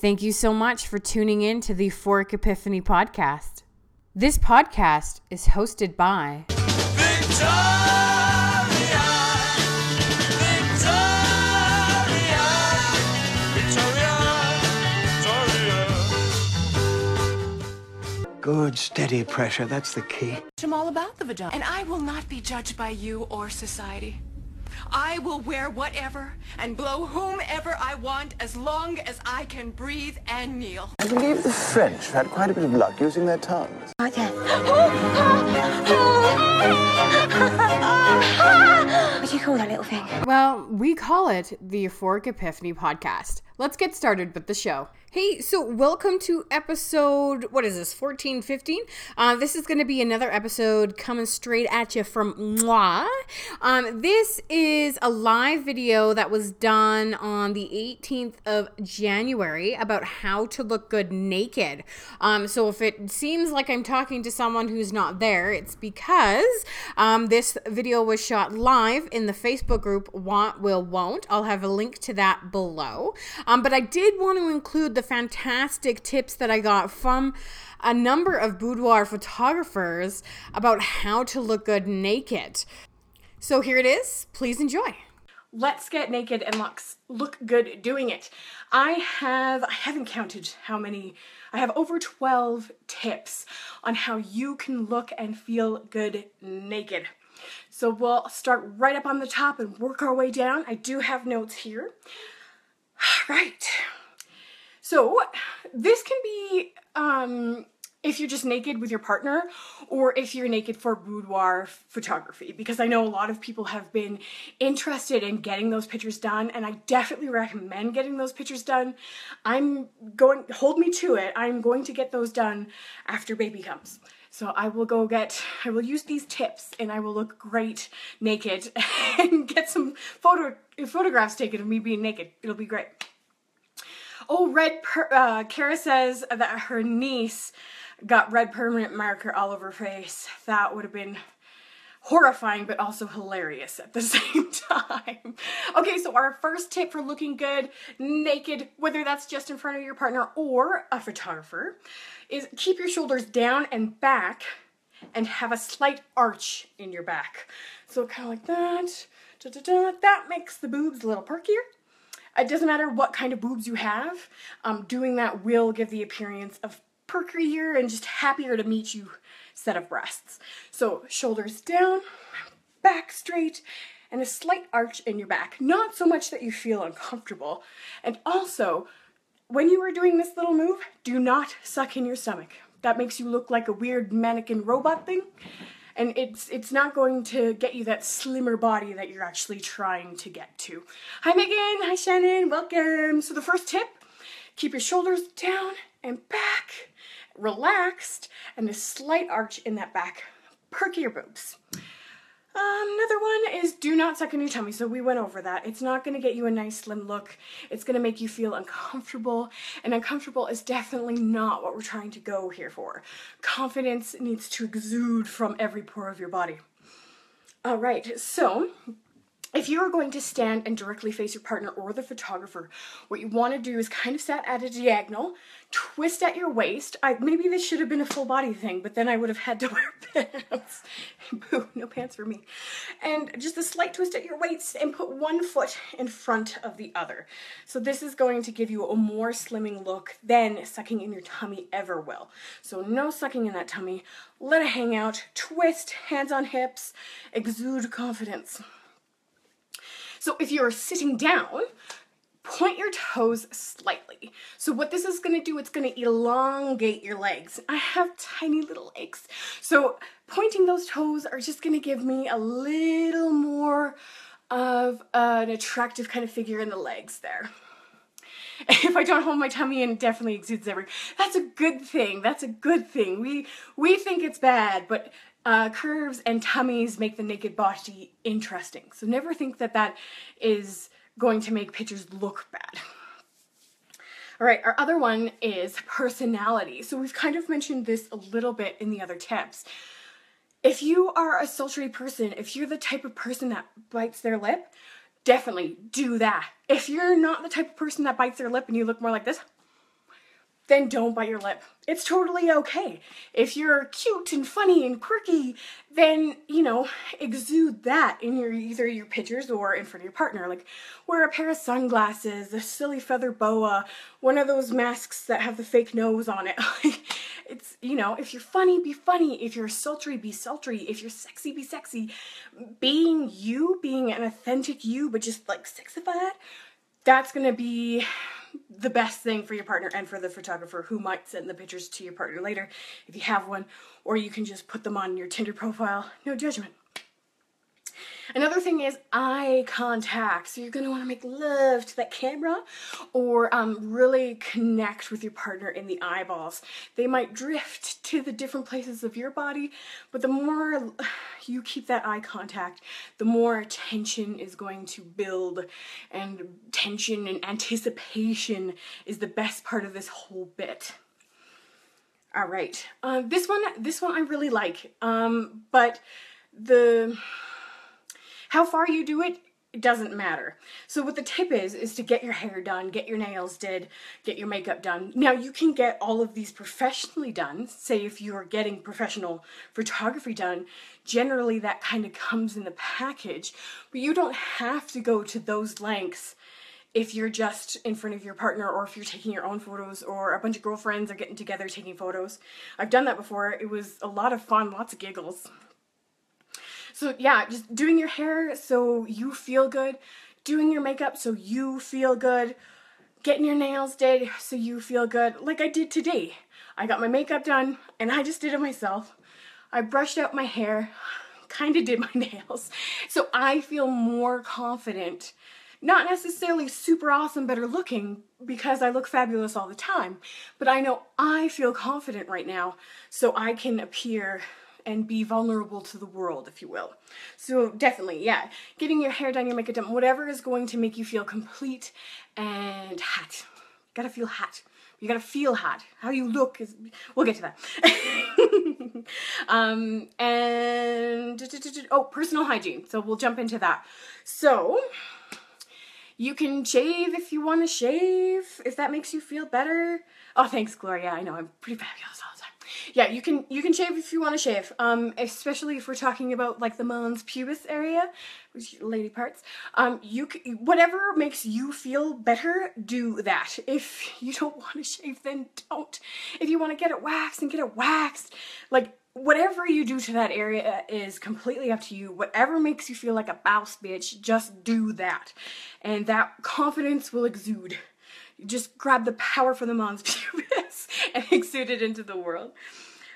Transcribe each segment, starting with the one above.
Thank you so much for tuning in to the Euphoric Epiphany podcast. This podcast is hosted by Victoria, Victoria, Victoria, Victoria. Good, steady pressure. That's the key. I'm all about the vagina. And I will not be judged by you or society. I will wear whatever and blow whomever I want as long as I can breathe and kneel. I believe the French had quite a bit of luck using their tongues. Oh, yeah. what do you call that little thing? Well, we call it the Euphoric Epiphany podcast. Let's get started with the show. Hey, so welcome to episode, what is this, 14, 15? Uh, this is going to be another episode coming straight at you from moi. Um, this is a live video that was done on the 18th of January about how to look good naked. Um, so if it seems like I'm talking to someone who's not there, it's because um, this video was shot live in the Facebook group Want Will Won't. I'll have a link to that below. Um, but I did want to include the fantastic tips that I got from a number of boudoir photographers about how to look good naked. So here it is. Please enjoy. Let's get naked and looks look good doing it. I have I haven't counted how many I have over 12 tips on how you can look and feel good naked. So we'll start right up on the top and work our way down. I do have notes here. Right. So this can be um, if you're just naked with your partner or if you're naked for boudoir photography because I know a lot of people have been interested in getting those pictures done and I definitely recommend getting those pictures done. I'm going hold me to it. I'm going to get those done after baby comes. So I will go get I will use these tips and I will look great naked and get some photo photographs taken of me being naked. It'll be great. Oh, red. Per- uh, Kara says that her niece got red permanent marker all over her face. That would have been horrifying, but also hilarious at the same time. okay, so our first tip for looking good naked, whether that's just in front of your partner or a photographer, is keep your shoulders down and back and have a slight arch in your back. So kind of like that. Da, da, da. That makes the boobs a little perkier. It doesn't matter what kind of boobs you have, um, doing that will give the appearance of perkier and just happier to meet you set of breasts. So shoulders down, back straight, and a slight arch in your back. Not so much that you feel uncomfortable. And also, when you are doing this little move, do not suck in your stomach. That makes you look like a weird mannequin robot thing and it's it's not going to get you that slimmer body that you're actually trying to get to. Hi Megan, hi Shannon, welcome. So the first tip, keep your shoulders down and back, relaxed, and a slight arch in that back. Perky your boobs. Um, another one is do not suck in your tummy. So we went over that. It's not going to get you a nice slim look. It's going to make you feel uncomfortable, and uncomfortable is definitely not what we're trying to go here for. Confidence needs to exude from every pore of your body. All right, so if you are going to stand and directly face your partner or the photographer, what you want to do is kind of set at a diagonal, twist at your waist. I, maybe this should have been a full body thing, but then I would have had to wear pants. Boo, no pants for me. And just a slight twist at your waist and put one foot in front of the other. So this is going to give you a more slimming look than sucking in your tummy ever will. So no sucking in that tummy. Let it hang out, twist, hands on hips, exude confidence. So if you're sitting down, point your toes slightly. So what this is gonna do, it's gonna elongate your legs. I have tiny little legs. So pointing those toes are just gonna give me a little more of an attractive kind of figure in the legs there. If I don't hold my tummy in, it definitely exudes everywhere. That's a good thing. That's a good thing. We we think it's bad, but uh, curves and tummies make the naked body interesting. So never think that that is going to make pictures look bad. All right, our other one is personality. So we've kind of mentioned this a little bit in the other tips. If you are a sultry person, if you're the type of person that bites their lip, definitely do that. If you're not the type of person that bites their lip and you look more like this, then don't bite your lip. It's totally okay. If you're cute and funny and quirky, then, you know, exude that in your either your pictures or in front of your partner. Like wear a pair of sunglasses, a silly feather boa, one of those masks that have the fake nose on it. it's, you know, if you're funny, be funny. If you're sultry, be sultry. If you're sexy, be sexy. Being you, being an authentic you, but just like sexified, that's gonna be the best thing for your partner and for the photographer who might send the pictures to your partner later if you have one, or you can just put them on your Tinder profile. No judgment. Another thing is eye contact. So you're gonna wanna make love to that camera or um, really connect with your partner in the eyeballs. They might drift to the different places of your body, but the more you keep that eye contact, the more tension is going to build and tension and anticipation is the best part of this whole bit. All right, uh, this one, this one I really like, um, but the how far you do it, it doesn't matter. So what the tip is, is to get your hair done, get your nails did, get your makeup done. Now you can get all of these professionally done. Say if you're getting professional photography done, generally that kind of comes in the package, but you don't have to go to those lengths if you're just in front of your partner or if you're taking your own photos or a bunch of girlfriends are getting together taking photos. I've done that before. It was a lot of fun, lots of giggles. So yeah, just doing your hair so you feel good, doing your makeup so you feel good, getting your nails did so you feel good, like I did today. I got my makeup done and I just did it myself. I brushed out my hair, kind of did my nails. So I feel more confident. Not necessarily super awesome, better looking because I look fabulous all the time, but I know I feel confident right now so I can appear and be vulnerable to the world, if you will. So definitely, yeah, getting your hair done, your makeup done, whatever is going to make you feel complete and hot. gotta feel hot. You gotta feel hot. How you look is, we'll get to that. um, and, oh, personal hygiene. So we'll jump into that. So, you can shave if you want to shave, if that makes you feel better. Oh, thanks, Gloria. I know I'm pretty fabulous yeah, you can you can shave if you want to shave. Um, especially if we're talking about like the mons pubis area, which lady parts. Um, you can, whatever makes you feel better, do that. If you don't want to shave, then don't. If you want to get it waxed and get it waxed, like whatever you do to that area is completely up to you. Whatever makes you feel like a boss bitch, just do that. And that confidence will exude. Just grab the power from the mons pubis and exude it into the world.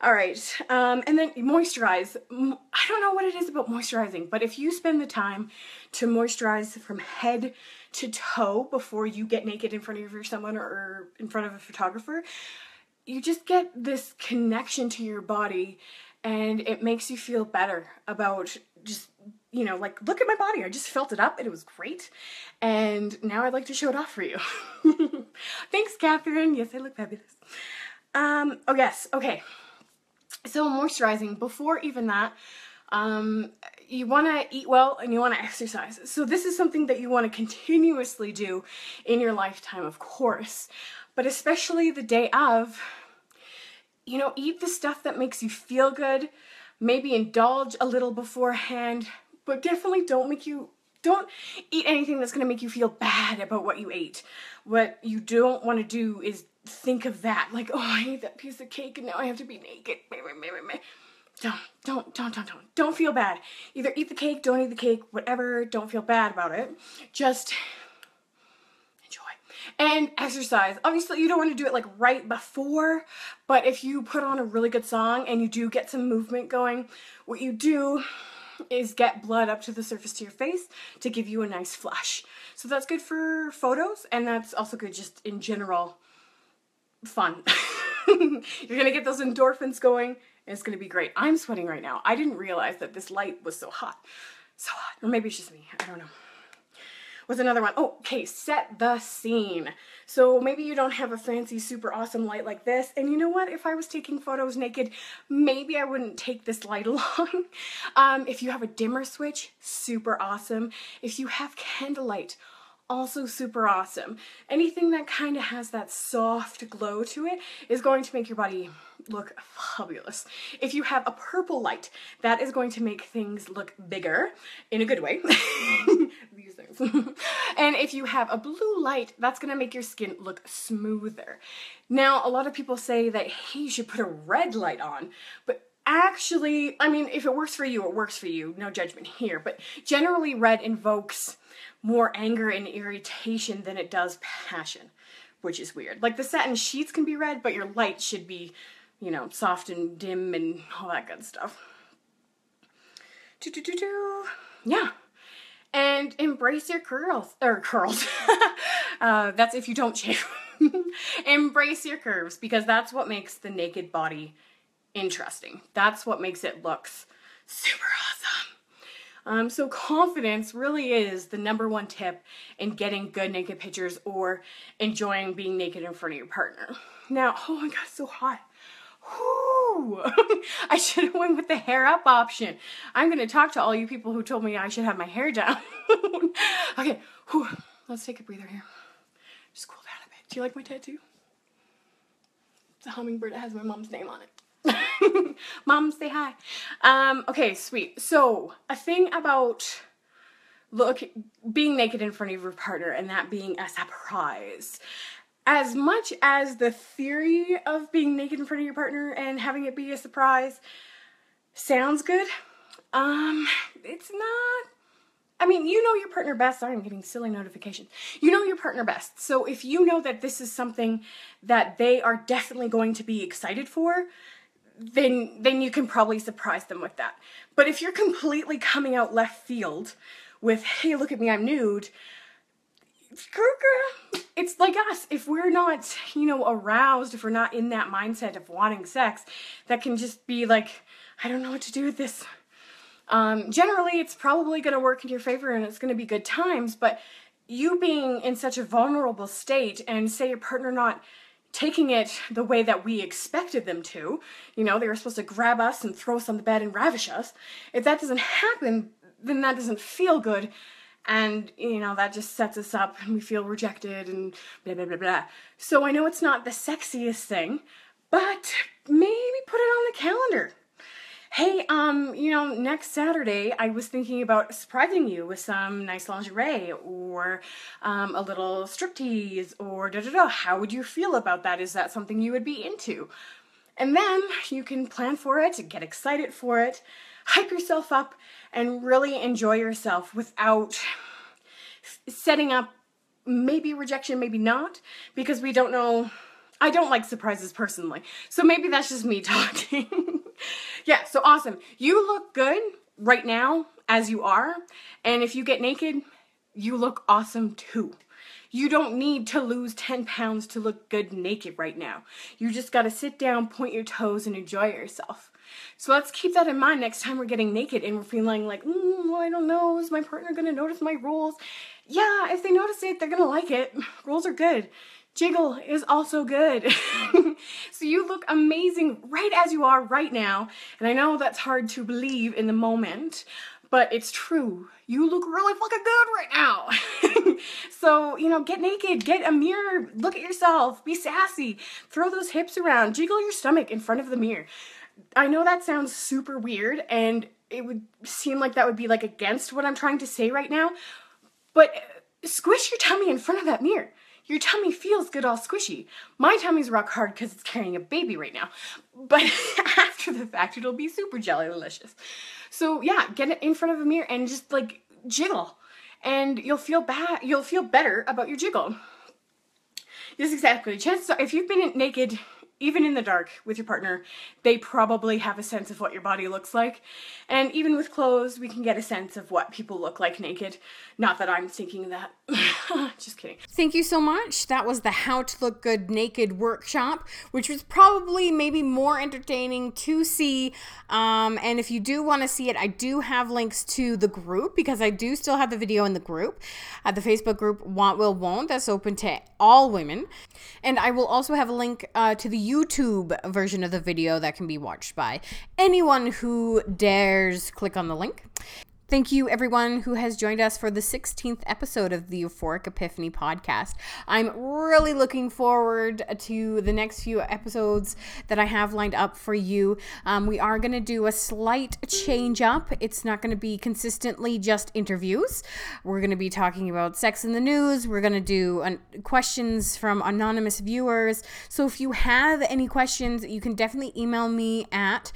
All right, um, and then moisturize. I don't know what it is about moisturizing, but if you spend the time to moisturize from head to toe before you get naked in front of your someone or in front of a photographer, you just get this connection to your body and it makes you feel better about just you know like look at my body. I just felt it up and it was great. And now i'd like to show it off for you. Thanks catherine. Yes i look fabulous. Um oh yes. Okay. So moisturizing. Before even that um you want to eat well and you want to exercise. So this is something that you want to continuously do in your lifetime of course. But especially the day of you know, eat the stuff that makes you feel good. Maybe indulge a little beforehand, but definitely don't make you don't eat anything that's going to make you feel bad about what you ate. What you don't want to do is think of that, like, oh, I ate that piece of cake and now I have to be naked. Don't, don't, don't, don't, don't. Don't feel bad. Either eat the cake, don't eat the cake, whatever. Don't feel bad about it. Just enjoy and exercise. Obviously, you don't want to do it like right before, but if you put on a really good song and you do get some movement going, what you do is get blood up to the surface to your face to give you a nice flush. So that's good for photos and that's also good just in general fun. You're gonna get those endorphins going and it's gonna be great. I'm sweating right now. I didn't realize that this light was so hot. So hot. Or maybe it's just me. I don't know was another one. Oh, okay, set the scene. So maybe you don't have a fancy, super awesome light like this. And you know what? If I was taking photos naked, maybe I wouldn't take this light along. um, if you have a dimmer switch, super awesome. If you have candlelight, also super awesome. Anything that kind of has that soft glow to it is going to make your body look fabulous. If you have a purple light, that is going to make things look bigger in a good way. These things. and if you have a blue light, that's going to make your skin look smoother. Now, a lot of people say that, hey, you should put a red light on, but actually, I mean, if it works for you, it works for you. No judgment here. But generally, red invokes more anger and irritation than it does passion, which is weird. Like the satin sheets can be red, but your light should be, you know, soft and dim and all that good stuff. Do, do, do, do. Yeah. And embrace your curls, or curls. uh, that's if you don't shave. embrace your curves because that's what makes the naked body interesting. That's what makes it looks super awesome. Um, so confidence really is the number one tip in getting good naked pictures or enjoying being naked in front of your partner. Now, oh my god, so hot. Whoo! I should have went with the hair up option. I'm gonna talk to all you people who told me I should have my hair down. okay, whew. let's take a breather here. Just cool down a bit. Do you like my tattoo? It's a hummingbird that has my mom's name on it. Mom, say hi. Um, okay, sweet. So, a thing about look being naked in front of your partner and that being a surprise. As much as the theory of being naked in front of your partner and having it be a surprise sounds good, um, it's not I mean, you know your partner best. Sorry, I'm getting silly notifications. You know your partner best. So if you know that this is something that they are definitely going to be excited for, then then you can probably surprise them with that. But if you're completely coming out left field with, "Hey, look at me, I'm nude," it's like us. If we're not, you know, aroused, if we're not in that mindset of wanting sex, that can just be like, I don't know what to do with this. Um, generally, it's probably going to work in your favor and it's going to be good times. But you being in such a vulnerable state and say your partner not taking it the way that we expected them to. You know, they were supposed to grab us and throw us on the bed and ravish us. If that doesn't happen, then that doesn't feel good. And, you know, that just sets us up and we feel rejected and blah, blah, blah, blah. So I know it's not the sexiest thing, but maybe put it on the calendar hey, um, you know, next Saturday I was thinking about surprising you with some nice lingerie or um, a little striptease or da da da. How would you feel about that? Is that something you would be into? And then you can plan for it, get excited for it, hype yourself up, and really enjoy yourself without setting up maybe rejection, maybe not, because we don't know. I don't like surprises personally. So maybe that's just me talking. yeah, so awesome. You look good right now as you are. And if you get naked, you look awesome too. You don't need to lose 10 pounds to look good naked right now. You just gotta sit down, point your toes, and enjoy yourself. So let's keep that in mind next time we're getting naked and we're feeling like, mm, well, I don't know, is my partner gonna notice my rolls? Yeah, if they notice it, they're gonna like it. Rolls are good. Jiggle is also good. so you look amazing right as you are right now. And I know that's hard to believe in the moment, but it's true. You look really fucking good right now. so, you know, get naked, get a mirror, look at yourself, be sassy, throw those hips around, jiggle your stomach in front of the mirror. I know that sounds super weird and it would seem like that would be like against what I'm trying to say right now, but uh, squish your tummy in front of that mirror your tummy feels good all squishy. My tummy's rock hard because it's carrying a baby right now. But after the fact, it'll be super jelly delicious. So yeah, get it in front of a mirror and just like jiggle. And you'll feel bad, you'll feel better about your jiggle. Yes, exactly. Chances are, if you've been naked even in the dark with your partner, they probably have a sense of what your body looks like. And even with clothes, we can get a sense of what people look like naked. Not that I'm thinking that. Just kidding. Thank you so much. That was the How to Look Good Naked workshop, which was probably maybe more entertaining to see. Um, and if you do want to see it, I do have links to the group because I do still have the video in the group, uh, the Facebook group Want Will Won't, that's open to all women. And I will also have a link uh, to the YouTube version of the video that can be watched by anyone who dares click on the link. Thank you, everyone who has joined us for the 16th episode of the Euphoric Epiphany podcast. I'm really looking forward to the next few episodes that I have lined up for you. Um, we are going to do a slight change up. It's not going to be consistently just interviews. We're going to be talking about sex in the news. We're going to do uh, questions from anonymous viewers. So if you have any questions, you can definitely email me at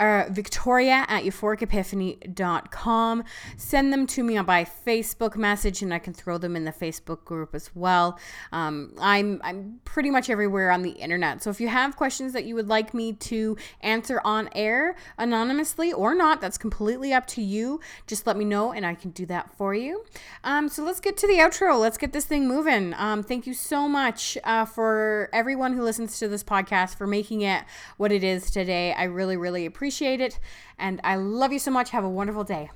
uh, victoria at euphoricepiphany.com. Send them to me by Facebook message and I can throw them in the Facebook group as well. Um, I'm, I'm pretty much everywhere on the internet. So if you have questions that you would like me to answer on air anonymously or not, that's completely up to you. Just let me know and I can do that for you. Um, so let's get to the outro. Let's get this thing moving. Um, thank you so much uh, for everyone who listens to this podcast for making it what it is today. I really, really appreciate appreciate it. And I love you so much. Have a wonderful day.